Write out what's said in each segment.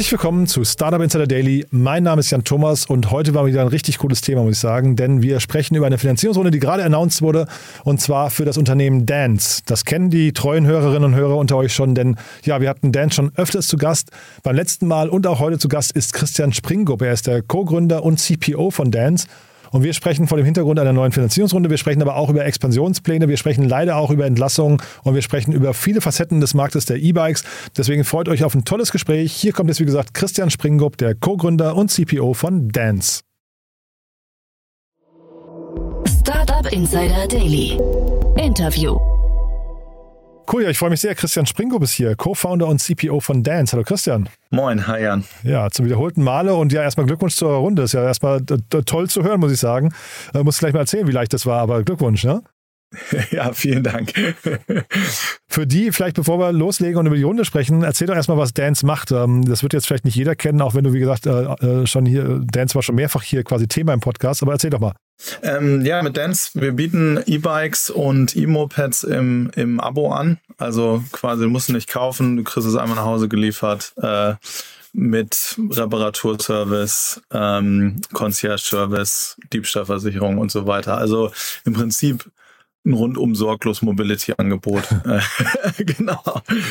Herzlich willkommen zu Startup Insider Daily. Mein Name ist Jan Thomas und heute war wieder ein richtig cooles Thema, muss ich sagen, denn wir sprechen über eine Finanzierungsrunde, die gerade announced wurde und zwar für das Unternehmen Dance. Das kennen die treuen Hörerinnen und Hörer unter euch schon, denn ja, wir hatten Dance schon öfters zu Gast. Beim letzten Mal und auch heute zu Gast ist Christian Springup. Er ist der Co-Gründer und CPO von Dance. Und wir sprechen vor dem Hintergrund einer neuen Finanzierungsrunde. Wir sprechen aber auch über Expansionspläne. Wir sprechen leider auch über Entlassungen und wir sprechen über viele Facetten des Marktes der E-Bikes. Deswegen freut euch auf ein tolles Gespräch. Hier kommt jetzt, wie gesagt, Christian Springup, der Co-Gründer und CPO von Dance. Startup Insider Daily. Interview. Cool, ja, ich freue mich sehr. Christian Springup ist hier, Co-Founder und CPO von Dance. Hallo Christian. Moin, hi Jan. Ja, zum wiederholten Male und ja, erstmal Glückwunsch zur Runde. Ist ja erstmal toll zu hören, muss ich sagen. Äh, muss gleich mal erzählen, wie leicht das war, aber Glückwunsch, ne? Ja, vielen Dank. Für die, vielleicht bevor wir loslegen und über die Runde sprechen, erzähl doch erstmal, was Dance macht. Ähm, das wird jetzt vielleicht nicht jeder kennen, auch wenn du, wie gesagt, äh, äh, schon hier, Dance war schon mehrfach hier quasi Thema im Podcast, aber erzähl doch mal. Ähm, ja, mit Dance, wir bieten E-Bikes und E-Mopeds im, im Abo an. Also quasi, du musst nicht kaufen, du kriegst es einmal nach Hause geliefert. Äh, mit Reparaturservice, ähm, Concierge-Service, Diebstahlversicherung und so weiter. Also im Prinzip ein rundum sorglos Mobility-Angebot. genau.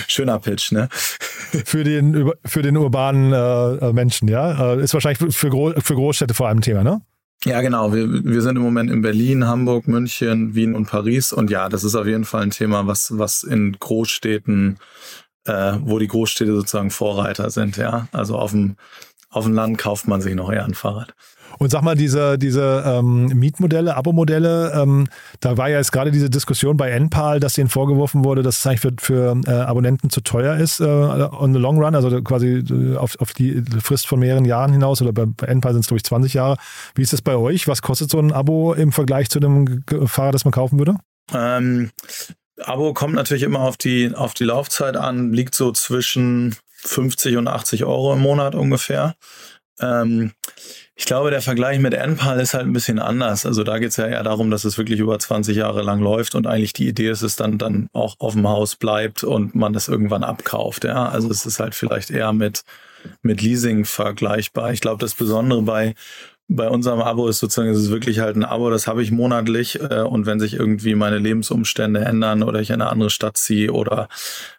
Schöner Pitch, ne? Für den, für den urbanen äh, Menschen, ja? Äh, ist wahrscheinlich für, Gro für Großstädte vor allem Thema, ne? Ja, genau. Wir, wir sind im Moment in Berlin, Hamburg, München, Wien und Paris. Und ja, das ist auf jeden Fall ein Thema, was, was in Großstädten, äh, wo die Großstädte sozusagen Vorreiter sind, ja. Also auf dem, auf dem Land kauft man sich noch eher ein Fahrrad. Und sag mal, diese, diese ähm, Mietmodelle, Abo-Modelle, ähm, da war ja jetzt gerade diese Diskussion bei NPAL, dass ihnen vorgeworfen wurde, dass es eigentlich für, für äh, Abonnenten zu teuer ist äh, on the long run, also quasi äh, auf, auf die Frist von mehreren Jahren hinaus oder bei, bei NPAL sind es, glaube ich, 20 Jahre. Wie ist das bei euch? Was kostet so ein Abo im Vergleich zu dem Fahrrad, das man kaufen würde? Ähm, Abo kommt natürlich immer auf die, auf die Laufzeit an, liegt so zwischen 50 und 80 Euro im Monat ungefähr. Ähm, ich glaube, der Vergleich mit NPAL ist halt ein bisschen anders. Also da geht es ja eher darum, dass es wirklich über 20 Jahre lang läuft und eigentlich die Idee ist, es dann, dann auch auf dem Haus bleibt und man das irgendwann abkauft. Ja? Also es ist halt vielleicht eher mit, mit Leasing vergleichbar. Ich glaube, das Besondere bei bei unserem Abo ist sozusagen, es ist wirklich halt ein Abo, das habe ich monatlich äh, und wenn sich irgendwie meine Lebensumstände ändern oder ich in eine andere Stadt ziehe oder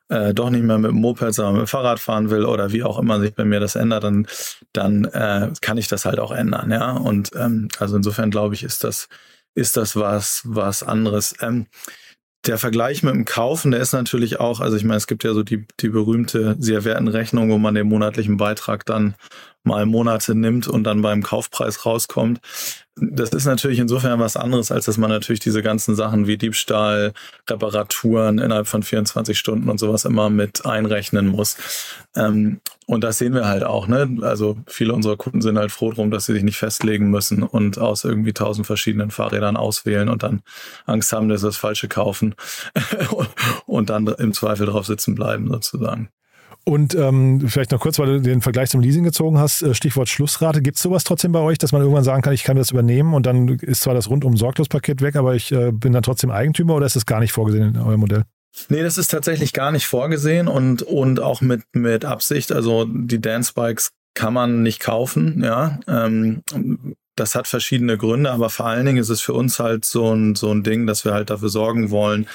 äh, doch nicht mehr mit dem Moped, sondern mit dem Fahrrad fahren will oder wie auch immer sich bei mir das ändert, dann, dann äh, kann ich das halt auch ändern, ja. Und ähm, also insofern glaube ich, ist das, ist das was, was anderes. Ähm, der Vergleich mit dem Kaufen, der ist natürlich auch, also ich meine, es gibt ja so die, die berühmte sehr werten Rechnung, wo man den monatlichen Beitrag dann mal Monate nimmt und dann beim Kaufpreis rauskommt. Das ist natürlich insofern was anderes, als dass man natürlich diese ganzen Sachen wie Diebstahl, Reparaturen innerhalb von 24 Stunden und sowas immer mit einrechnen muss. Ähm, und das sehen wir halt auch. Ne? Also viele unserer Kunden sind halt froh drum, dass sie sich nicht festlegen müssen und aus irgendwie tausend verschiedenen Fahrrädern auswählen und dann Angst haben, dass sie das Falsche kaufen und dann im Zweifel drauf sitzen bleiben sozusagen. Und ähm, vielleicht noch kurz, weil du den Vergleich zum Leasing gezogen hast, äh, Stichwort Schlussrate. Gibt es sowas trotzdem bei euch, dass man irgendwann sagen kann, ich kann das übernehmen und dann ist zwar das rundum sorglos Paket weg, aber ich äh, bin dann trotzdem Eigentümer oder ist das gar nicht vorgesehen in eurem Modell? Nee, das ist tatsächlich gar nicht vorgesehen und, und auch mit, mit Absicht. Also die Dance Bikes kann man nicht kaufen, ja. Ähm, das hat verschiedene Gründe, aber vor allen Dingen ist es für uns halt so ein, so ein Ding, dass wir halt dafür sorgen wollen,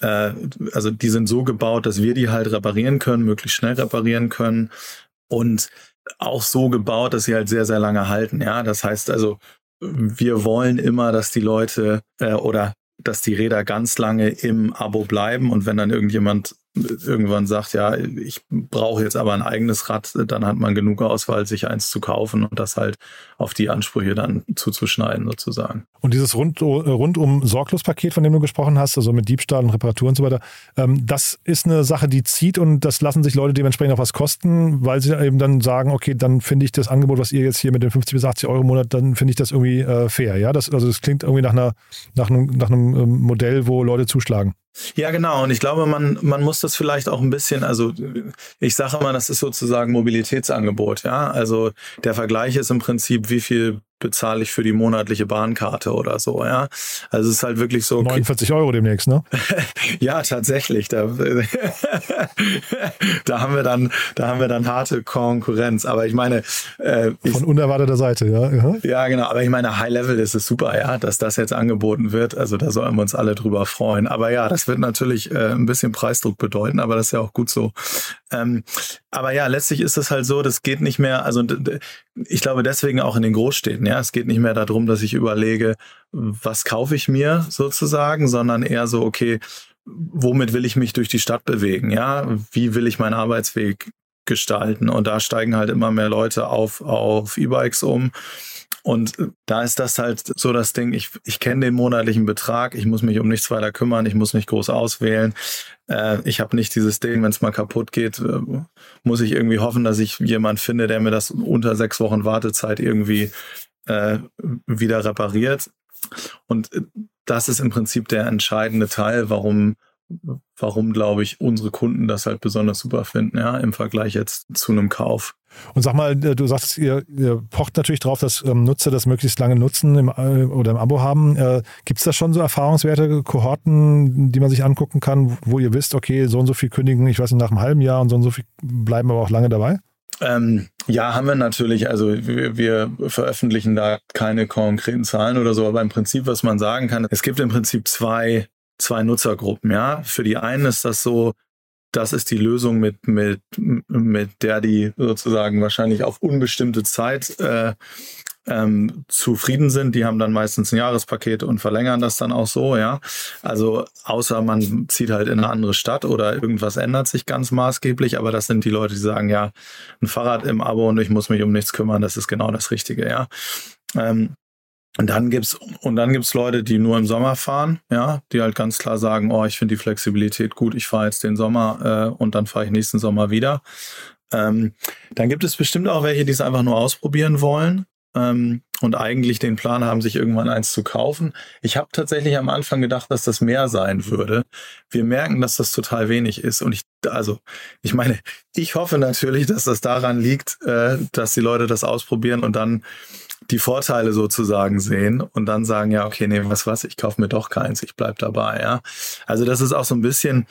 äh, also die sind so gebaut, dass wir die halt reparieren können, möglichst schnell reparieren können und auch so gebaut, dass sie halt sehr, sehr lange halten. Ja, das heißt also, wir wollen immer, dass die Leute äh, oder dass die Räder ganz lange im Abo bleiben und wenn dann irgendjemand irgendwann sagt, ja, ich brauche jetzt aber ein eigenes Rad, dann hat man genug Auswahl, sich eins zu kaufen und das halt auf die Ansprüche dann zuzuschneiden sozusagen. Und dieses rund, rundum Sorglos-Paket, von dem du gesprochen hast, also mit Diebstahl und Reparatur und so weiter, ähm, das ist eine Sache, die zieht und das lassen sich Leute dementsprechend auch was kosten, weil sie eben dann sagen, okay, dann finde ich das Angebot, was ihr jetzt hier mit den 50 bis 80 Euro im Monat, dann finde ich das irgendwie äh, fair. Ja, das, also das klingt irgendwie nach, einer, nach einem, nach einem ähm, Modell, wo Leute zuschlagen. Ja, genau. Und ich glaube, man, man muss das vielleicht auch ein bisschen, also ich sage immer, das ist sozusagen Mobilitätsangebot, ja. Also der Vergleich ist im Prinzip, wie viel bezahle ich für die monatliche Bahnkarte oder so, ja. Also es ist halt wirklich so. 49 Euro demnächst, ne? ja, tatsächlich. Da, da haben wir dann, da haben wir dann harte Konkurrenz. Aber ich meine, äh, ich, von unerwarteter Seite, ja. Ja, ja genau. Aber ich meine, High Level ist es super, ja, dass das jetzt angeboten wird. Also da sollen wir uns alle drüber freuen. Aber ja, das wird natürlich äh, ein bisschen Preisdruck bedeuten, aber das ist ja auch gut so. Ähm, aber ja, letztlich ist es halt so, das geht nicht mehr, also ich glaube deswegen auch in den Großstädten, ja, es geht nicht mehr darum, dass ich überlege, was kaufe ich mir sozusagen, sondern eher so, okay, womit will ich mich durch die Stadt bewegen, ja, wie will ich meinen Arbeitsweg gestalten? Und da steigen halt immer mehr Leute auf, auf E-Bikes um und da ist das halt so das Ding, ich, ich kenne den monatlichen Betrag, ich muss mich um nichts weiter kümmern, ich muss nicht groß auswählen. Äh, ich habe nicht dieses Ding, wenn es mal kaputt geht, äh, muss ich irgendwie hoffen, dass ich jemand finde, der mir das unter sechs Wochen Wartezeit irgendwie äh, wieder repariert. Und äh, das ist im Prinzip der entscheidende Teil, warum warum, glaube ich, unsere Kunden das halt besonders super finden, ja, im Vergleich jetzt zu einem Kauf. Und sag mal, äh, du sagst, ihr, ihr pocht natürlich darauf, dass ähm, Nutzer das möglichst lange nutzen im, äh, oder im Abo haben. Äh, Gibt es da schon so Erfahrungswerte, Kohorten, die man sich angucken kann, wo ihr wisst, okay, so und so viel kündigen, ich weiß nicht, nach einem halben Jahr und so und so viel bleiben aber auch lange dabei? Ähm, ja, haben wir natürlich. Also wir, wir, veröffentlichen da keine konkreten Zahlen oder so, aber im Prinzip, was man sagen kann, es gibt im Prinzip zwei zwei Nutzergruppen, ja. Für die einen ist das so, das ist die Lösung, mit, mit, mit der die sozusagen wahrscheinlich auf unbestimmte Zeit äh, ähm, zufrieden sind. Die haben dann meistens ein Jahrespaket und verlängern das dann auch so, ja. Also außer man zieht halt in eine andere Stadt oder irgendwas ändert sich ganz maßgeblich, aber das sind die Leute, die sagen, ja, ein Fahrrad im Abo und ich muss mich um nichts kümmern, das ist genau das Richtige, ja. Ähm, und dann gibt's und dann gibt's Leute, die nur im Sommer fahren, ja, die halt ganz klar sagen, oh, ich finde die Flexibilität gut, ich fahre jetzt den Sommer äh, und dann fahre ich nächsten Sommer wieder. Ähm, dann gibt es bestimmt auch welche, die es einfach nur ausprobieren wollen ähm, und eigentlich den Plan haben, sich irgendwann eins zu kaufen. Ich habe tatsächlich am Anfang gedacht, dass das mehr sein würde. Wir merken, dass das total wenig ist und ich also ich meine, ich hoffe natürlich, dass das daran liegt, äh, dass die Leute das ausprobieren und dann die Vorteile sozusagen sehen und dann sagen, ja, okay, nee, was was, ich kaufe mir doch keins, ich bleib dabei, ja. Also das ist auch so ein bisschen,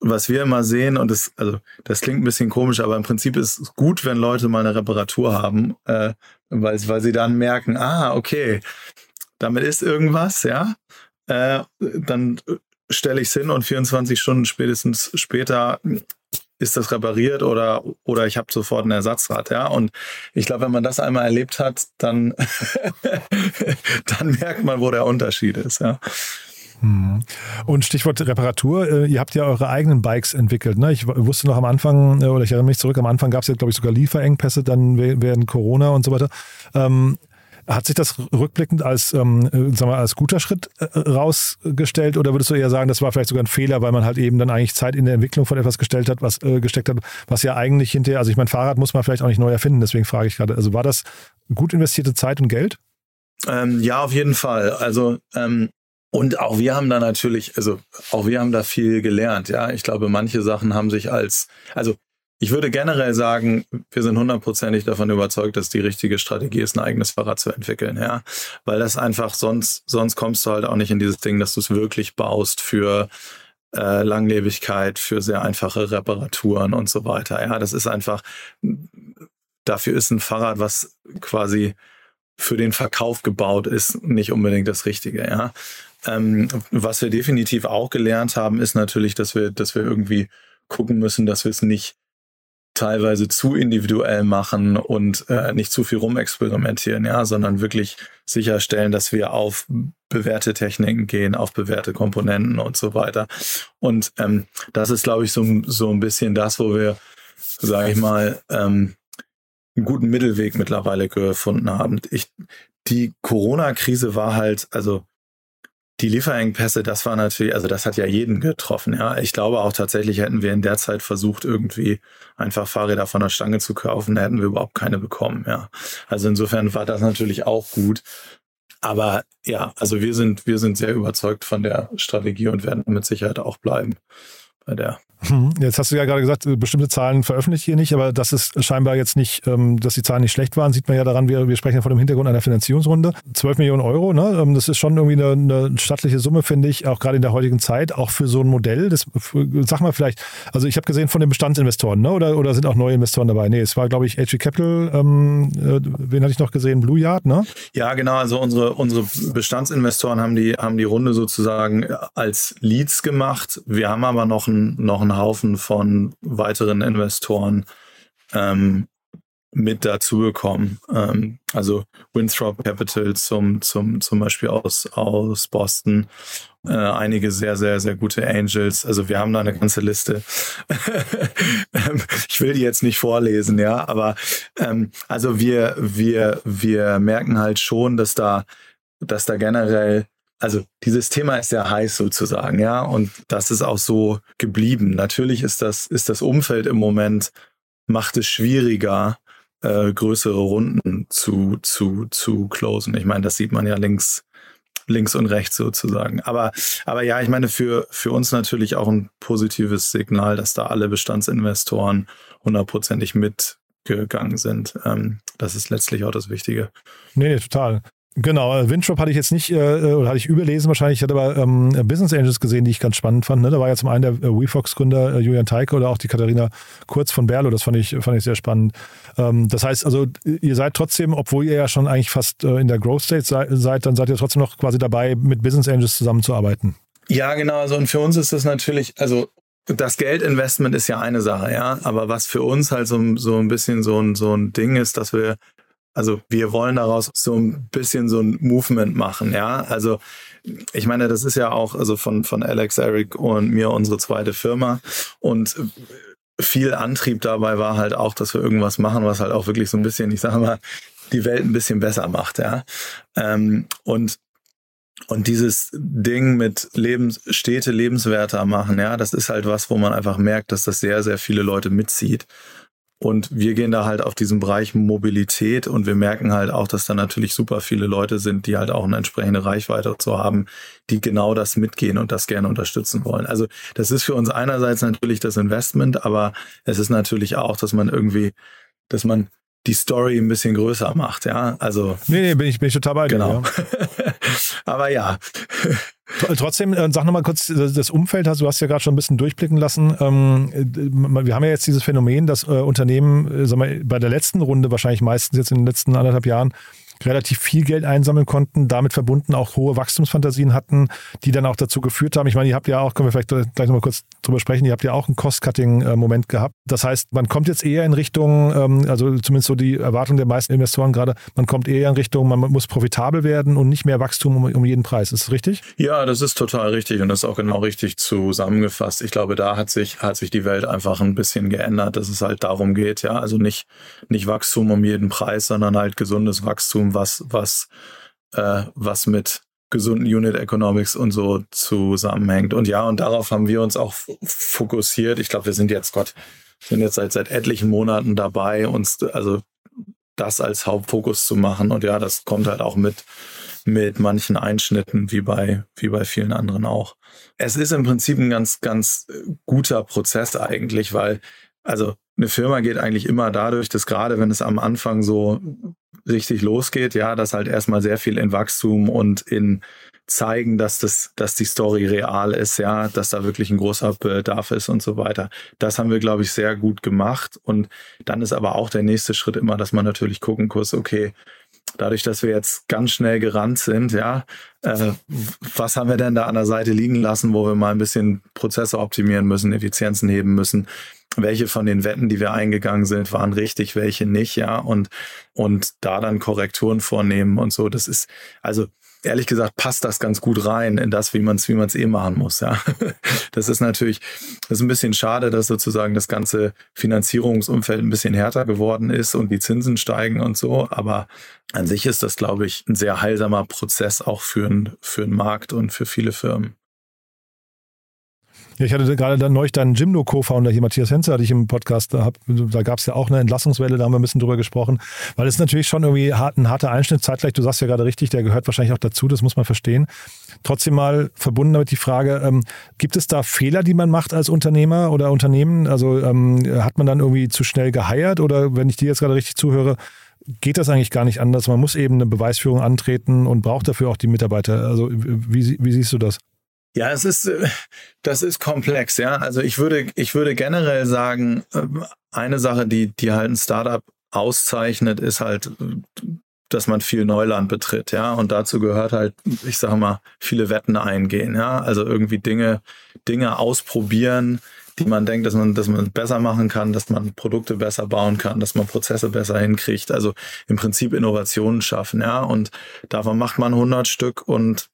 was wir immer sehen und das, also das klingt ein bisschen komisch, aber im Prinzip ist es gut, wenn Leute mal eine Reparatur haben, äh, weil, weil sie dann merken, ah, okay, damit ist irgendwas, ja. Äh, dann stelle ich es hin und 24 Stunden spätestens später ist das repariert oder, oder ich habe sofort ein Ersatzrad, ja. Und ich glaube, wenn man das einmal erlebt hat, dann, dann merkt man, wo der Unterschied ist, ja. Hm. Und Stichwort Reparatur, äh, ihr habt ja eure eigenen Bikes entwickelt. Ne? Ich wusste noch am Anfang, äh, oder ich erinnere mich zurück, am Anfang gab es ja, glaube ich, sogar Lieferengpässe dann während Corona und so weiter. Ähm, hat sich das rückblickend als, ähm, äh, sagen wir, als guter Schritt äh, rausgestellt oder würdest du eher sagen, das war vielleicht sogar ein Fehler, weil man halt eben dann eigentlich Zeit in der Entwicklung von etwas gestellt hat, was äh, gesteckt hat, was ja eigentlich hinterher, also ich mein Fahrrad muss man vielleicht auch nicht neu erfinden, deswegen frage ich gerade, also war das gut investierte Zeit und Geld? Ähm, ja, auf jeden Fall. Also ähm, und auch wir haben da natürlich, also auch wir haben da viel gelernt. Ja, ich glaube, manche Sachen haben sich als, also ich würde generell sagen, wir sind hundertprozentig davon überzeugt, dass die richtige Strategie ist, ein eigenes Fahrrad zu entwickeln, ja. Weil das einfach sonst, sonst kommst du halt auch nicht in dieses Ding, dass du es wirklich baust für äh, Langlebigkeit, für sehr einfache Reparaturen und so weiter. Ja, das ist einfach, dafür ist ein Fahrrad, was quasi für den Verkauf gebaut ist, nicht unbedingt das Richtige, ja. Ähm, was wir definitiv auch gelernt haben, ist natürlich, dass wir, dass wir irgendwie gucken müssen, dass wir es nicht teilweise zu individuell machen und äh, nicht zu viel rumexperimentieren, ja, sondern wirklich sicherstellen, dass wir auf bewährte Techniken gehen, auf bewährte Komponenten und so weiter. Und ähm, das ist, glaube ich, so, so ein bisschen das, wo wir, sage ich mal, ähm, einen guten Mittelweg mittlerweile gefunden haben. Ich, die Corona-Krise war halt, also die Lieferengpässe, das war natürlich, also das hat ja jeden getroffen, ja. Ich glaube auch tatsächlich hätten wir in der Zeit versucht, irgendwie einfach Fahrräder von der Stange zu kaufen, da hätten wir überhaupt keine bekommen, ja. Also insofern war das natürlich auch gut. Aber ja, also wir sind, wir sind sehr überzeugt von der Strategie und werden mit Sicherheit auch bleiben bei der. Hm, jetzt hast du ja gerade gesagt, bestimmte Zahlen veröffentlicht ihr nicht, aber das ist scheinbar jetzt nicht, ähm, dass die Zahlen nicht schlecht waren, sieht man ja daran, wir, wir sprechen ja von dem Hintergrund einer Finanzierungsrunde. 12 Millionen Euro, ne? Ähm, das ist schon irgendwie eine, eine stattliche Summe, finde ich, auch gerade in der heutigen Zeit, auch für so ein Modell. Das, sag mal vielleicht, also ich habe gesehen von den Bestandsinvestoren, ne? oder, oder sind auch neue Investoren dabei? Nee, es war, glaube ich, HG Capital, ähm, äh, wen hatte ich noch gesehen? Blue Yard, ne? Ja, genau, also unsere, unsere Bestandsinvestoren haben die, haben die Runde sozusagen als Leads gemacht. Wir haben aber noch, ein, noch einen Haufen von weiteren Investoren ähm, mit dazu bekommen. Ähm, also Winthrop Capital zum, zum, zum Beispiel aus, aus Boston. Äh, einige sehr, sehr, sehr gute Angels. Also wir haben da eine ganze Liste. Ähm, ich will die jetzt nicht vorlesen, ja, aber ähm, also wir, wir, wir merken halt schon, dass da, dass da generell also dieses Thema ist sehr heiß sozusagen, ja, und das ist auch so geblieben. Natürlich ist das, ist das Umfeld im Moment, macht es schwieriger, äh, größere Runden zu, zu, zu closen. Ich meine, das sieht man ja links, links und rechts sozusagen. Aber, aber ja, ich meine, für, für uns natürlich auch ein positives Signal, dass da alle Bestandsinvestoren hundertprozentig mitgegangen sind. Ähm, das ist letztlich auch das Wichtige. Nee, nee, total. Genau, äh, Windrop hatte ich jetzt nicht, äh, äh, oder hatte ich überlesen wahrscheinlich. Ich hatte aber ähm, Business Angels gesehen, die ich ganz spannend fand. Ne? Da war ja zum einen der äh, WeFox-Gründer äh, Julian Teike oder auch die Katharina Kurz von Berlo. Das fand ich, fand ich sehr spannend. Ähm, das heißt also, ihr seid trotzdem, obwohl ihr ja schon eigentlich fast äh, in der Growth State sei, seid, dann seid ihr trotzdem noch quasi dabei, mit Business Angels zusammenzuarbeiten. Ja, genau. Also und für uns ist das natürlich, also das Geldinvestment ist ja eine Sache, ja. Aber was für uns halt so, so ein bisschen so ein, so ein Ding ist, dass wir also wir wollen daraus so ein bisschen so ein Movement machen, ja. Also ich meine, das ist ja auch also von, von Alex, Eric und mir unsere zweite Firma. Und viel Antrieb dabei war halt auch, dass wir irgendwas machen, was halt auch wirklich so ein bisschen, ich sage mal, die Welt ein bisschen besser macht, ja. Ähm, und und dieses Ding mit Lebens, Städte lebenswerter machen, ja, das ist halt was, wo man einfach merkt, dass das sehr, sehr viele Leute mitzieht. Und wir gehen da halt auf diesen Bereich Mobilität und wir merken halt auch, dass da natürlich super viele Leute sind, die halt auch eine entsprechende Reichweite zu haben, die genau das mitgehen und das gerne unterstützen wollen. Also das ist für uns einerseits natürlich das Investment, aber es ist natürlich auch, dass man irgendwie, dass man die Story ein bisschen größer macht, ja. Also. Nee, nee, bin ich, bin ich total bei dir. Genau. Ja. aber ja. Trotzdem, äh, sag nochmal kurz das Umfeld, du hast ja gerade schon ein bisschen durchblicken lassen. Ähm, äh, wir haben ja jetzt dieses Phänomen, dass äh, Unternehmen, sag mal, bei der letzten Runde, wahrscheinlich meistens jetzt in den letzten anderthalb Jahren, relativ viel Geld einsammeln konnten, damit verbunden auch hohe Wachstumsfantasien hatten, die dann auch dazu geführt haben. Ich meine, ihr habt ja auch, können wir vielleicht gleich nochmal kurz drüber sprechen, ihr habt ja auch einen Cost-Cutting-Moment gehabt. Das heißt, man kommt jetzt eher in Richtung, ähm, also zumindest so die Erwartung der meisten Investoren gerade, man kommt eher in Richtung, man muss profitabel werden und nicht mehr Wachstum um, jeden Preis. Ist das richtig? Ja, das ist total richtig und das ist auch genau richtig zusammengefasst. Ich glaube, da hat sich, hat sich die Welt einfach ein bisschen geändert, dass es halt darum geht, ja, also nicht, nicht Wachstum um jeden Preis, sondern halt gesundes Wachstum was, was, äh, was mit gesunden Unit Economics und so zusammenhängt. Und ja, und darauf haben wir uns auch fokussiert. Ich glaube, wir sind jetzt Gott, sind jetzt seit, seit etlichen Monaten dabei, uns also das als Hauptfokus zu machen. Und ja, das kommt halt auch mit, mit manchen Einschnitten, wie bei, wie bei vielen anderen auch. Es ist im Prinzip ein ganz, ganz guter Prozess eigentlich, weil, also eine Firma geht eigentlich immer dadurch, dass gerade wenn es am Anfang so richtig losgeht, ja, dass halt erstmal sehr viel in Wachstum und in zeigen, dass das, dass die Story real ist, ja, dass da wirklich ein großer Bedarf ist und so weiter. Das haben wir, glaube ich, sehr gut gemacht. Und dann ist aber auch der nächste Schritt immer, dass man natürlich gucken muss, okay, dadurch, dass wir jetzt ganz schnell gerannt sind, ja, äh, was haben wir denn da an der Seite liegen lassen, wo wir mal ein bisschen Prozesse optimieren müssen, Effizienzen heben müssen? welche von den Wetten, die wir eingegangen sind, waren richtig, welche nicht, ja, und, und da dann Korrekturen vornehmen und so. Das ist, also ehrlich gesagt, passt das ganz gut rein in das, wie man es wie man's eh machen muss, ja. Das ist natürlich, das ist ein bisschen schade, dass sozusagen das ganze Finanzierungsumfeld ein bisschen härter geworden ist und die Zinsen steigen und so, aber an sich ist das, glaube ich, ein sehr heilsamer Prozess auch für, für einen Markt und für viele Firmen. Ja, ich hatte gerade dann neulich deinen Jimdo-Co-Founder hier, Matthias Henze, hatte ich im Podcast, da, da gab es ja auch eine Entlassungswelle, da haben wir ein bisschen drüber gesprochen, weil es natürlich schon irgendwie ein harter Einschnitt, zeitgleich, du sagst ja gerade richtig, der gehört wahrscheinlich auch dazu, das muss man verstehen. Trotzdem mal verbunden damit die Frage, ähm, gibt es da Fehler, die man macht als Unternehmer oder Unternehmen? Also ähm, hat man dann irgendwie zu schnell geheiert oder wenn ich dir jetzt gerade richtig zuhöre, geht das eigentlich gar nicht anders? Man muss eben eine Beweisführung antreten und braucht dafür auch die Mitarbeiter. Also wie, wie siehst du das? Ja, es ist, äh, das ist komplex, ja. Also ich würde, ich würde generell sagen, äh, eine Sache, die, die halt ein Startup auszeichnet, ist halt, dass man viel Neuland betritt, ja. Und dazu gehört halt, ich sage mal, viele Wetten eingehen, ja. Also irgendwie Dinge, Dinge ausprobieren, die man denkt, dass man, dass man besser machen kann, dass man Produkte besser bauen kann, dass man Prozesse besser hinkriegt. Also im Prinzip Innovationen schaffen, ja. Und davon macht man 100 Stück und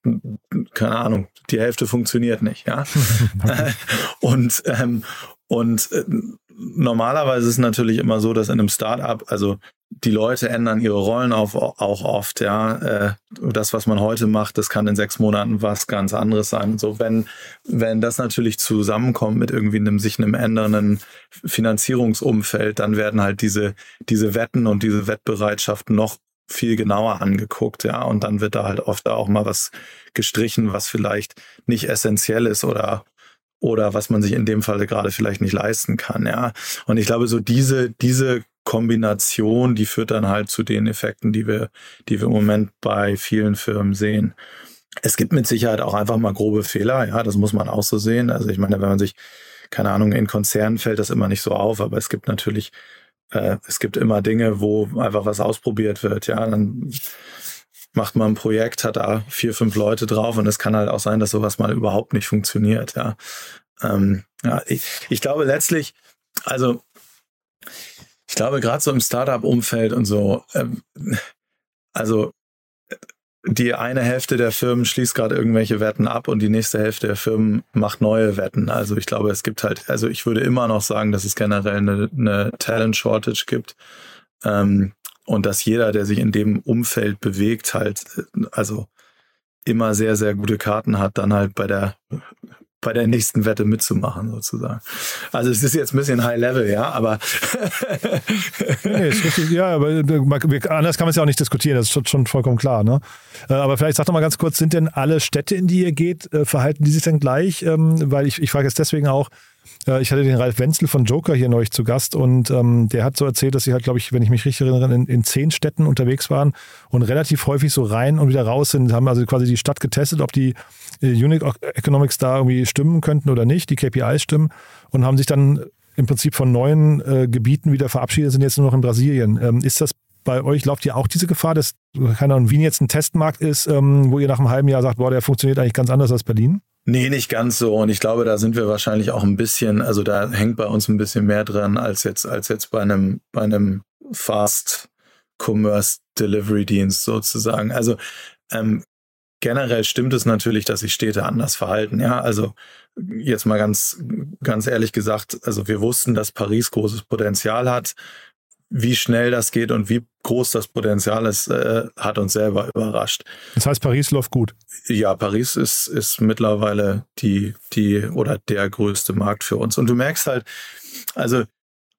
keine Ahnung, die Hälfte funktioniert nicht, ja. und ähm, und äh, normalerweise ist es natürlich immer so, dass in einem Startup, also die Leute ändern ihre Rollen auf, auch oft, ja. Äh, das, was man heute macht, das kann in sechs Monaten was ganz anderes sein. So, wenn, wenn das natürlich zusammenkommt mit irgendwie einem sich einem ändernden Finanzierungsumfeld, dann werden halt diese, diese Wetten und diese Wettbereitschaft noch viel genauer angeguckt, ja. Und dann wird da halt oft auch mal was gestrichen, was vielleicht nicht essentiell ist oder oder was man sich in dem Falle gerade vielleicht nicht leisten kann, ja. Und ich glaube, so diese, diese Kombination, die führt dann halt zu den Effekten, die wir, die wir im Moment bei vielen Firmen sehen. Es gibt mit Sicherheit auch einfach mal grobe Fehler, ja, das muss man auch so sehen. Also ich meine, wenn man sich, keine Ahnung, in Konzernen fällt das immer nicht so auf, aber es gibt natürlich, äh, es gibt immer Dinge, wo einfach was ausprobiert wird, ja, dann macht man ein Projekt, hat da vier, fünf Leute drauf und es kann halt auch sein, dass sowas mal überhaupt nicht funktioniert, ja. Ähm, ja, ich, ich glaube letztlich, also glaube, gerade so im Startup-Umfeld und so, ähm, also die eine Hälfte der Firmen schließt gerade irgendwelche Wetten ab und die nächste Hälfte der Firmen macht neue Wetten. Also ich glaube, es gibt halt, also ich würde immer noch sagen, dass es generell eine, eine Talent Shortage gibt. Ähm, und dass jeder, der sich in dem Umfeld bewegt, halt, also immer sehr, sehr gute Karten hat, dann halt bei der bei der nächsten Wette mitzumachen, sozusagen. Also es ist jetzt ein bisschen High Level, ja, aber nee, richtig, ja, aber äh, anders kann man es ja auch nicht diskutieren, das ist schon vollkommen klar. Ne? Äh, aber vielleicht sag doch mal ganz kurz, sind denn alle Städte, in die ihr geht, äh, verhalten die sich denn gleich? Ähm, weil ich, ich frage jetzt deswegen auch, ich hatte den Ralf Wenzel von Joker hier neulich zu Gast und ähm, der hat so erzählt, dass sie halt, glaube ich, wenn ich mich richtig erinnere, in, in, zehn Städten unterwegs waren und relativ häufig so rein und wieder raus sind, haben also quasi die Stadt getestet, ob die äh, Unit Economics da irgendwie stimmen könnten oder nicht, die KPIs stimmen und haben sich dann im Prinzip von neuen äh, Gebieten wieder verabschiedet, sind jetzt nur noch in Brasilien. Ähm, ist das bei euch, lauft ihr auch diese Gefahr, dass, keine Ahnung, Wien jetzt ein Testmarkt ist, ähm, wo ihr nach einem halben Jahr sagt, boah, der funktioniert eigentlich ganz anders als Berlin? Nee, nicht ganz so. Und ich glaube, da sind wir wahrscheinlich auch ein bisschen, also da hängt bei uns ein bisschen mehr dran als jetzt, als jetzt bei einem, bei einem Fast Commerce Delivery Dienst sozusagen. Also ähm, generell stimmt es natürlich, dass sich Städte anders verhalten. Ja, also jetzt mal ganz, ganz ehrlich gesagt, also wir wussten, dass Paris großes Potenzial hat wie schnell das geht und wie groß das Potenzial ist, äh, hat uns selber überrascht. Das heißt, Paris läuft gut. Ja, Paris ist, ist mittlerweile die, die oder der größte Markt für uns. Und du merkst halt, also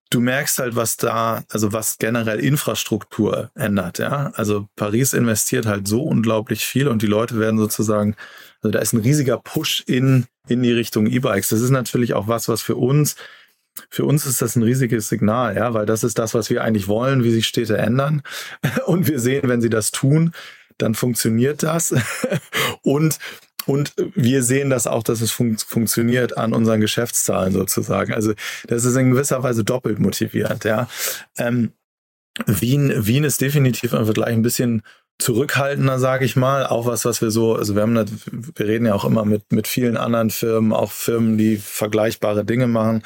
du merkst halt, was da, also was generell Infrastruktur ändert, ja. Also Paris investiert halt so unglaublich viel und die Leute werden sozusagen, also da ist ein riesiger Push in, in die Richtung E-Bikes. Das ist natürlich auch was, was für uns für uns ist das ein riesiges Signal, ja, weil das ist das, was wir eigentlich wollen, wie sich Städte ändern. Und wir sehen, wenn sie das tun, dann funktioniert das. Und und wir sehen das auch, dass es fun funktioniert an unseren Geschäftszahlen sozusagen. Also das ist in gewisser Weise doppelt motivierend. Ja. Ähm, Wien, Wien ist definitiv im Vergleich ein bisschen zurückhaltender, sage ich mal. Auch was, was wir so, also wir haben, wir reden ja auch immer mit, mit vielen anderen Firmen, auch Firmen, die vergleichbare Dinge machen.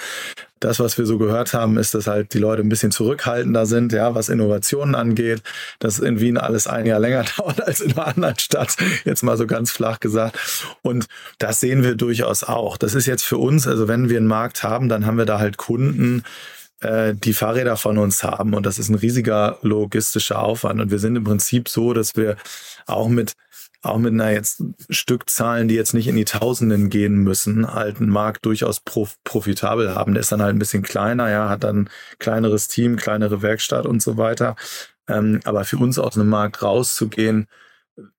Das, was wir so gehört haben, ist, dass halt die Leute ein bisschen zurückhaltender sind, ja, was Innovationen angeht, dass in Wien alles ein Jahr länger dauert als in einer anderen Stadt, jetzt mal so ganz flach gesagt. Und das sehen wir durchaus auch. Das ist jetzt für uns, also wenn wir einen Markt haben, dann haben wir da halt Kunden, äh, die Fahrräder von uns haben. Und das ist ein riesiger logistischer Aufwand. Und wir sind im Prinzip so, dass wir auch mit auch mit einer jetzt Stückzahlen, die jetzt nicht in die Tausenden gehen müssen, halt einen Markt durchaus prof profitabel haben. Der ist dann halt ein bisschen kleiner, ja, hat dann kleineres Team, kleinere Werkstatt und so weiter. Ähm, aber für uns aus einem Markt rauszugehen,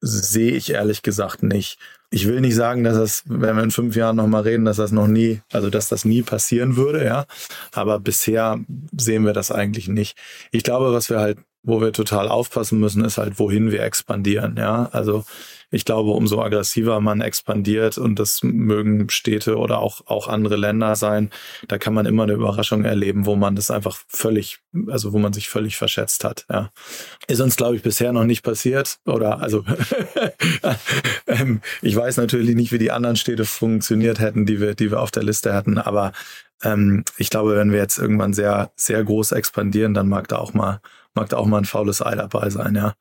sehe ich ehrlich gesagt nicht. Ich will nicht sagen, dass das, wenn wir in fünf Jahren nochmal reden, dass das noch nie, also dass das nie passieren würde, ja. Aber bisher sehen wir das eigentlich nicht. Ich glaube, was wir halt, wo wir total aufpassen müssen, ist halt, wohin wir expandieren, ja. Also ich glaube, umso aggressiver man expandiert und das mögen Städte oder auch, auch andere Länder sein, da kann man immer eine Überraschung erleben, wo man das einfach völlig, also wo man sich völlig verschätzt hat. Ja. Ist uns, glaube ich, bisher noch nicht passiert. Oder also ähm, ich weiß natürlich nicht, wie die anderen Städte funktioniert hätten, die wir, die wir auf der Liste hatten, aber ähm, ich glaube, wenn wir jetzt irgendwann sehr, sehr groß expandieren, dann mag da auch mal, mag da auch mal ein faules Ei dabei sein, ja.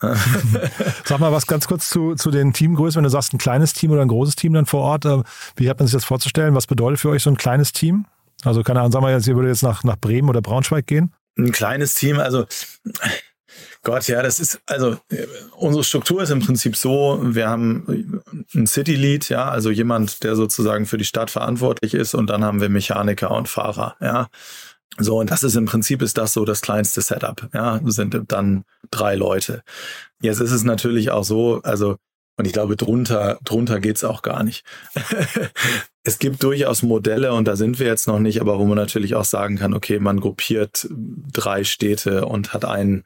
Sag mal was ganz kurz zu, zu den Teamgrößen. Wenn du sagst, ein kleines Team oder ein großes Team dann vor Ort, äh, wie hat man sich das vorzustellen? Was bedeutet für euch so ein kleines Team? Also keine Ahnung, sagen wir jetzt, ihr würdet jetzt nach, nach Bremen oder Braunschweig gehen? Ein kleines Team, also Gott, ja, das ist, also unsere Struktur ist im Prinzip so, wir haben ein City Lead, ja, also jemand, der sozusagen für die Stadt verantwortlich ist und dann haben wir Mechaniker und Fahrer, ja. So, und das ist im Prinzip ist das so das kleinste Setup. Ja, sind dann drei Leute. Jetzt ist es natürlich auch so, also, und ich glaube, drunter, drunter geht's auch gar nicht. es gibt durchaus Modelle, und da sind wir jetzt noch nicht, aber wo man natürlich auch sagen kann, okay, man gruppiert drei Städte und hat einen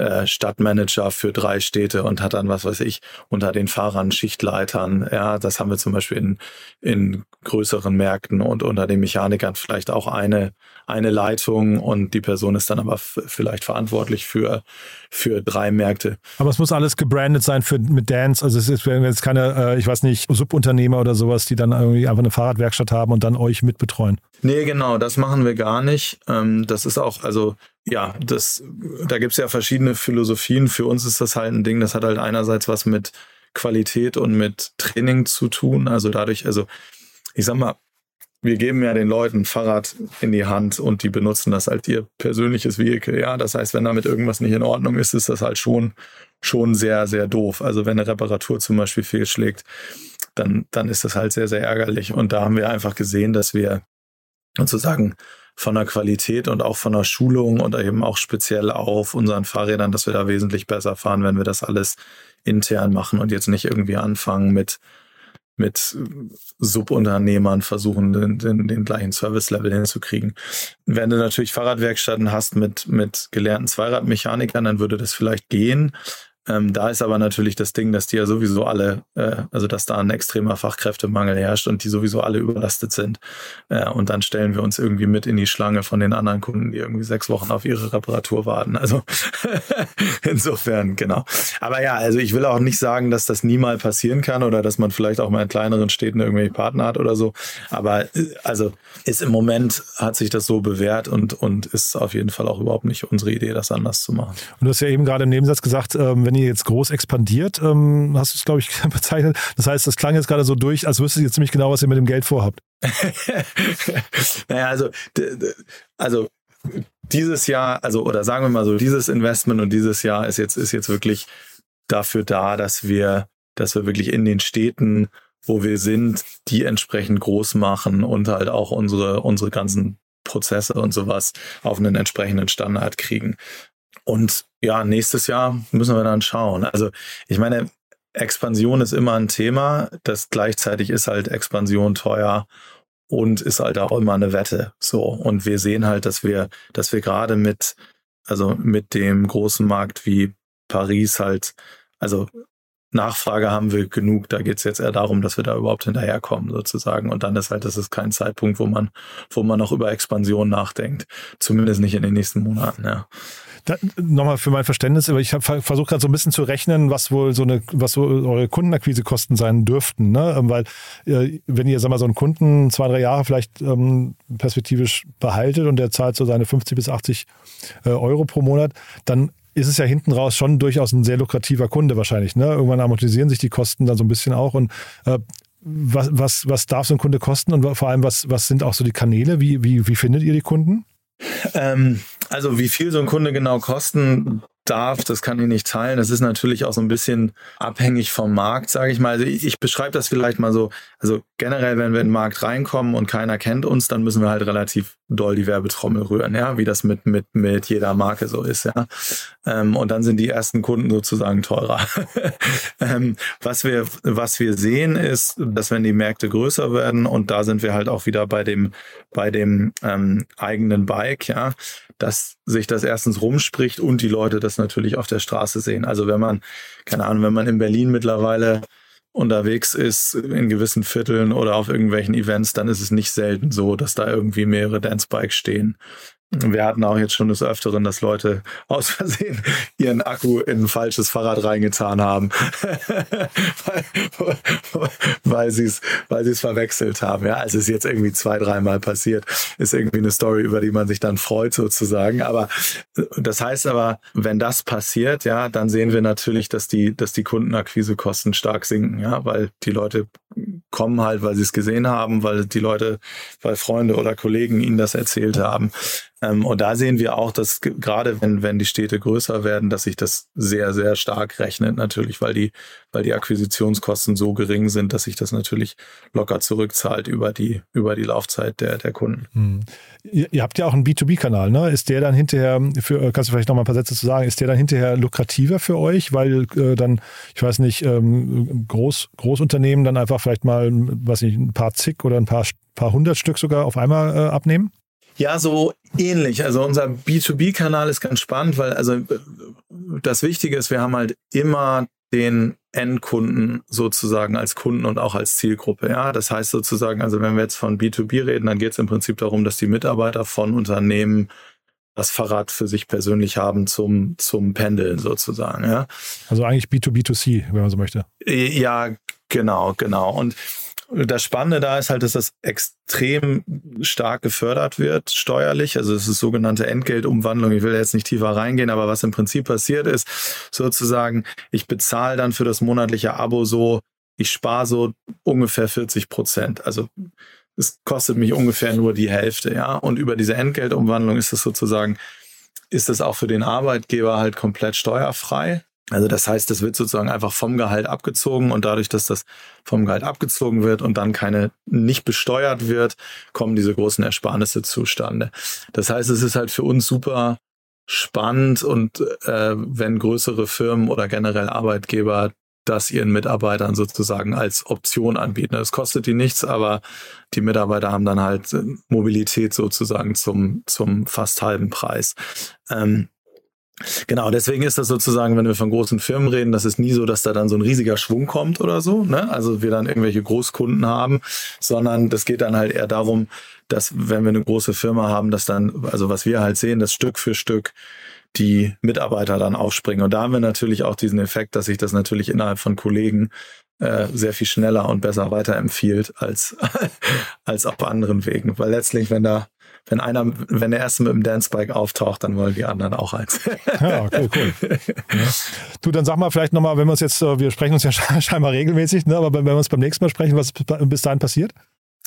äh, Stadtmanager für drei Städte und hat dann, was weiß ich, unter den Fahrern Schichtleitern. Ja, das haben wir zum Beispiel in, in größeren Märkten und unter den Mechanikern vielleicht auch eine, eine Leitung und die Person ist dann aber vielleicht verantwortlich für, für drei Märkte. Aber es muss alles gebrandet sein für, mit Dance. Also es ist jetzt keine, äh, ich weiß nicht, Subunternehmer oder sowas, die dann irgendwie einfach eine Fahrradwerkstatt haben und dann euch mitbetreuen. Nee, genau, das machen wir gar nicht. Ähm, das ist auch, also ja, das, da gibt's ja verschiedene Philosophien. Für uns ist das halt ein Ding, das hat halt einerseits was mit Qualität und mit Training zu tun. Also dadurch, also ich sag mal, wir geben ja den Leuten Fahrrad in die Hand und die benutzen das als ihr persönliches Vehikel. Ja, das heißt, wenn damit irgendwas nicht in Ordnung ist, ist das halt schon, schon sehr, sehr doof. Also wenn eine Reparatur zum Beispiel fehlschlägt, dann, dann ist das halt sehr, sehr ärgerlich. Und da haben wir einfach gesehen, dass wir sozusagen von der Qualität und auch von der Schulung und eben auch speziell auf unseren Fahrrädern, dass wir da wesentlich besser fahren, wenn wir das alles intern machen und jetzt nicht irgendwie anfangen mit mit Subunternehmern versuchen, den, den, den gleichen Service-Level hinzukriegen. Wenn du natürlich Fahrradwerkstätten hast mit, mit gelernten Zweiradmechanikern, dann würde das vielleicht gehen. Ähm, da ist aber natürlich das Ding, dass die ja sowieso alle, äh, also dass da ein extremer Fachkräftemangel herrscht und die sowieso alle überlastet sind. Äh, und dann stellen wir uns irgendwie mit in die Schlange von den anderen Kunden, die irgendwie sechs Wochen auf ihre Reparatur warten. Also insofern, genau. Aber ja, also ich will auch nicht sagen, dass das nie mal passieren kann oder dass man vielleicht auch mal in kleineren Städten irgendwelche Partner hat oder so. Aber äh, also ist im Moment hat sich das so bewährt und, und ist auf jeden Fall auch überhaupt nicht unsere Idee, das anders zu machen. Und du hast ja eben gerade im Nebensatz gesagt, ähm, wenn ihr jetzt groß expandiert, ähm, hast du es, glaube ich, bezeichnet. Das heißt, das klang jetzt gerade so durch, als wüsstet ihr ziemlich genau, was ihr mit dem Geld vorhabt. naja, also, also dieses Jahr, also oder sagen wir mal so, dieses Investment und dieses Jahr ist jetzt, ist jetzt wirklich dafür da, dass wir, dass wir wirklich in den Städten, wo wir sind, die entsprechend groß machen und halt auch unsere, unsere ganzen Prozesse und sowas auf einen entsprechenden Standard kriegen. Und ja, nächstes Jahr müssen wir dann schauen. Also ich meine, Expansion ist immer ein Thema. Das gleichzeitig ist halt Expansion teuer und ist halt auch immer eine Wette. So. Und wir sehen halt, dass wir, dass wir gerade mit, also mit dem großen Markt wie Paris halt, also Nachfrage haben wir genug. Da geht es jetzt eher darum, dass wir da überhaupt hinterherkommen, sozusagen. Und dann ist halt, das ist kein Zeitpunkt, wo man, wo man noch über Expansion nachdenkt. Zumindest nicht in den nächsten Monaten, ja. Nochmal für mein Verständnis, aber ich versuche gerade so ein bisschen zu rechnen, was wohl so eine, was so eure Kundenakquisekosten sein dürften, ne? Ähm, weil äh, wenn ihr, sag mal, so einen Kunden zwei, drei Jahre vielleicht ähm, perspektivisch behaltet und der zahlt so seine 50 bis 80 äh, Euro pro Monat, dann ist es ja hinten raus schon durchaus ein sehr lukrativer Kunde wahrscheinlich. Ne? Irgendwann amortisieren sich die Kosten dann so ein bisschen auch und äh, was, was, was darf so ein Kunde kosten und vor allem, was, was sind auch so die Kanäle? Wie, wie, wie findet ihr die Kunden? Ähm, also wie viel so ein Kunde genau kosten, darf, das kann ich nicht teilen. Das ist natürlich auch so ein bisschen abhängig vom Markt, sage ich mal. Also ich, ich beschreibe das vielleicht mal so. Also generell, wenn wir in den Markt reinkommen und keiner kennt uns, dann müssen wir halt relativ doll die Werbetrommel rühren, ja, wie das mit mit mit jeder Marke so ist, ja. Ähm, und dann sind die ersten Kunden sozusagen teurer. ähm, was wir was wir sehen ist, dass wenn die Märkte größer werden und da sind wir halt auch wieder bei dem bei dem ähm, eigenen Bike, ja, dass sich das erstens rumspricht und die Leute das natürlich auf der Straße sehen. Also wenn man, keine Ahnung, wenn man in Berlin mittlerweile unterwegs ist in gewissen Vierteln oder auf irgendwelchen Events, dann ist es nicht selten so, dass da irgendwie mehrere Dancebikes stehen. Wir hatten auch jetzt schon des Öfteren, dass Leute aus Versehen ihren Akku in ein falsches Fahrrad reingetan haben, weil, weil sie es verwechselt haben. Ja, also es ist jetzt irgendwie zwei, dreimal passiert. Ist irgendwie eine Story, über die man sich dann freut sozusagen. Aber das heißt aber, wenn das passiert, ja, dann sehen wir natürlich, dass die, dass die Kundenakquisekosten stark sinken, ja, weil die Leute kommen halt, weil sie es gesehen haben, weil die Leute, weil Freunde oder Kollegen ihnen das erzählt haben. Ähm, und da sehen wir auch, dass gerade wenn, wenn die Städte größer werden, dass sich das sehr, sehr stark rechnet natürlich, weil die, weil die Akquisitionskosten so gering sind, dass sich das natürlich locker zurückzahlt über die, über die Laufzeit der, der Kunden. Hm. Ihr, ihr, habt ja auch einen B2B-Kanal, ne? Ist der dann hinterher, für, kannst du vielleicht noch mal ein paar Sätze zu sagen, ist der dann hinterher lukrativer für euch, weil äh, dann, ich weiß nicht, ähm, Groß, Großunternehmen dann einfach vielleicht mal, was nicht, ein paar zig oder ein paar, paar hundert Stück sogar auf einmal äh, abnehmen? Ja, so ähnlich. Also unser B2B-Kanal ist ganz spannend, weil also das Wichtige ist, wir haben halt immer den Endkunden sozusagen als Kunden und auch als Zielgruppe. Ja, das heißt sozusagen, also wenn wir jetzt von B2B reden, dann geht es im Prinzip darum, dass die Mitarbeiter von Unternehmen das Fahrrad für sich persönlich haben zum, zum Pendeln sozusagen. Ja. Also eigentlich B2B2C, wenn man so möchte. Ja, genau, genau. Und das Spannende da ist halt, dass das extrem stark gefördert wird steuerlich. Also es ist sogenannte Entgeltumwandlung. Ich will jetzt nicht tiefer reingehen, aber was im Prinzip passiert ist, sozusagen, ich bezahle dann für das monatliche Abo so, ich spare so ungefähr 40 Prozent. Also es kostet mich ungefähr nur die Hälfte, ja. Und über diese Entgeltumwandlung ist es sozusagen, ist es auch für den Arbeitgeber halt komplett steuerfrei. Also das heißt, das wird sozusagen einfach vom Gehalt abgezogen und dadurch, dass das vom Gehalt abgezogen wird und dann keine nicht besteuert wird, kommen diese großen Ersparnisse zustande. Das heißt, es ist halt für uns super spannend und äh, wenn größere Firmen oder generell Arbeitgeber das ihren Mitarbeitern sozusagen als Option anbieten. Es kostet die nichts, aber die Mitarbeiter haben dann halt Mobilität sozusagen zum, zum fast halben Preis. Ähm, Genau, deswegen ist das sozusagen, wenn wir von großen Firmen reden, das ist nie so, dass da dann so ein riesiger Schwung kommt oder so, ne? Also wir dann irgendwelche Großkunden haben, sondern das geht dann halt eher darum, dass wenn wir eine große Firma haben, dass dann, also was wir halt sehen, dass Stück für Stück die Mitarbeiter dann aufspringen. Und da haben wir natürlich auch diesen Effekt, dass sich das natürlich innerhalb von Kollegen äh, sehr viel schneller und besser weiterempfiehlt als, als auf anderen Wegen. Weil letztlich, wenn da wenn einer, wenn der erste mit dem Dancebike auftaucht, dann wollen die anderen auch eins. ja, okay, cool. Ja. Du, dann sag mal vielleicht nochmal, wenn wir uns jetzt, äh, wir sprechen uns ja scheinbar regelmäßig, ne, aber wenn wir uns beim nächsten Mal sprechen, was bis dahin passiert?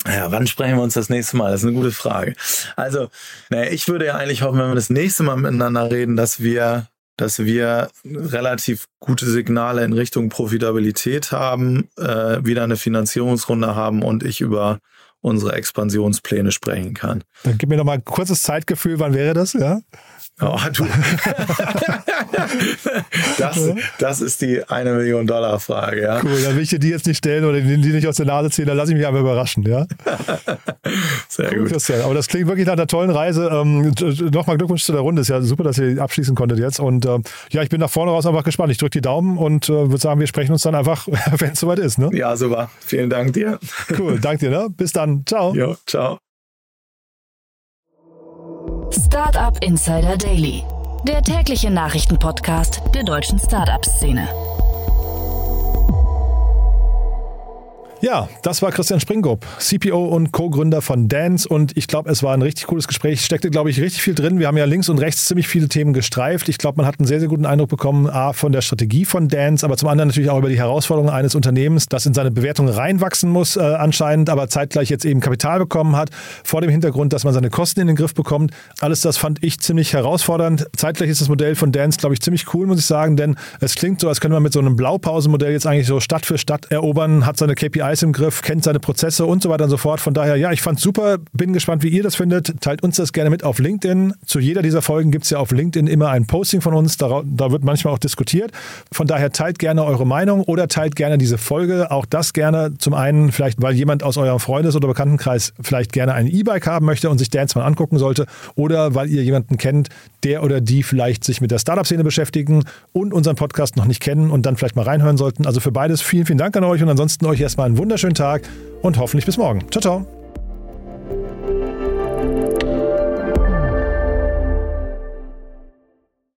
Ja, wann sprechen wir uns das nächste Mal? Das ist eine gute Frage. Also, naja, ich würde ja eigentlich hoffen, wenn wir das nächste Mal miteinander reden, dass wir, dass wir relativ gute Signale in Richtung Profitabilität haben, äh, wieder eine Finanzierungsrunde haben und ich über unsere Expansionspläne sprechen kann. Dann gib mir noch mal ein kurzes Zeitgefühl, wann wäre das, ja? Oh, du. das, das ist die eine Million Dollar Frage, ja. Cool, dann will ich dir die jetzt nicht stellen oder die nicht aus der Nase ziehen, dann lasse ich mich einfach überraschen, ja. Sehr cool, gut. Christian. Aber das klingt wirklich nach einer tollen Reise. Ähm, Nochmal Glückwunsch zu der Runde. Ist ja super, dass ihr abschließen konntet jetzt. Und ähm, ja, ich bin nach vorne raus einfach gespannt. Ich drücke die Daumen und äh, würde sagen, wir sprechen uns dann einfach, wenn es soweit ist. Ne? Ja, super. Vielen Dank dir. Cool, danke dir. Ne? Bis dann. Ciao. Jo, ciao. Startup Insider Daily, der tägliche Nachrichtenpodcast der deutschen Startup-Szene. Ja, das war Christian Springup, CPO und Co-Gründer von Dance. Und ich glaube, es war ein richtig cooles Gespräch. Steckte, glaube ich, richtig viel drin. Wir haben ja links und rechts ziemlich viele Themen gestreift. Ich glaube, man hat einen sehr, sehr guten Eindruck bekommen, A, von der Strategie von Dance, aber zum anderen natürlich auch über die Herausforderungen eines Unternehmens, das in seine Bewertung reinwachsen muss, äh, anscheinend, aber zeitgleich jetzt eben Kapital bekommen hat, vor dem Hintergrund, dass man seine Kosten in den Griff bekommt. Alles das fand ich ziemlich herausfordernd. Zeitgleich ist das Modell von Dance, glaube ich, ziemlich cool, muss ich sagen, denn es klingt so, als könnte man mit so einem Blaupausenmodell jetzt eigentlich so Stadt für Stadt erobern, hat seine KPIs KPIs im Griff, kennt seine Prozesse und so weiter und so fort. Von daher, ja, ich fand super, bin gespannt, wie ihr das findet. Teilt uns das gerne mit auf LinkedIn. Zu jeder dieser Folgen gibt es ja auf LinkedIn immer ein Posting von uns. Da, da wird manchmal auch diskutiert. Von daher teilt gerne eure Meinung oder teilt gerne diese Folge. Auch das gerne zum einen vielleicht, weil jemand aus eurem Freundes- oder Bekanntenkreis vielleicht gerne ein E-Bike haben möchte und sich Dance mal angucken sollte oder weil ihr jemanden kennt, der oder die vielleicht sich mit der Startup-Szene beschäftigen und unseren Podcast noch nicht kennen und dann vielleicht mal reinhören sollten. Also für beides vielen, vielen Dank an euch und ansonsten euch erstmal einen wunderschönen Tag und hoffentlich bis morgen. Ciao, ciao.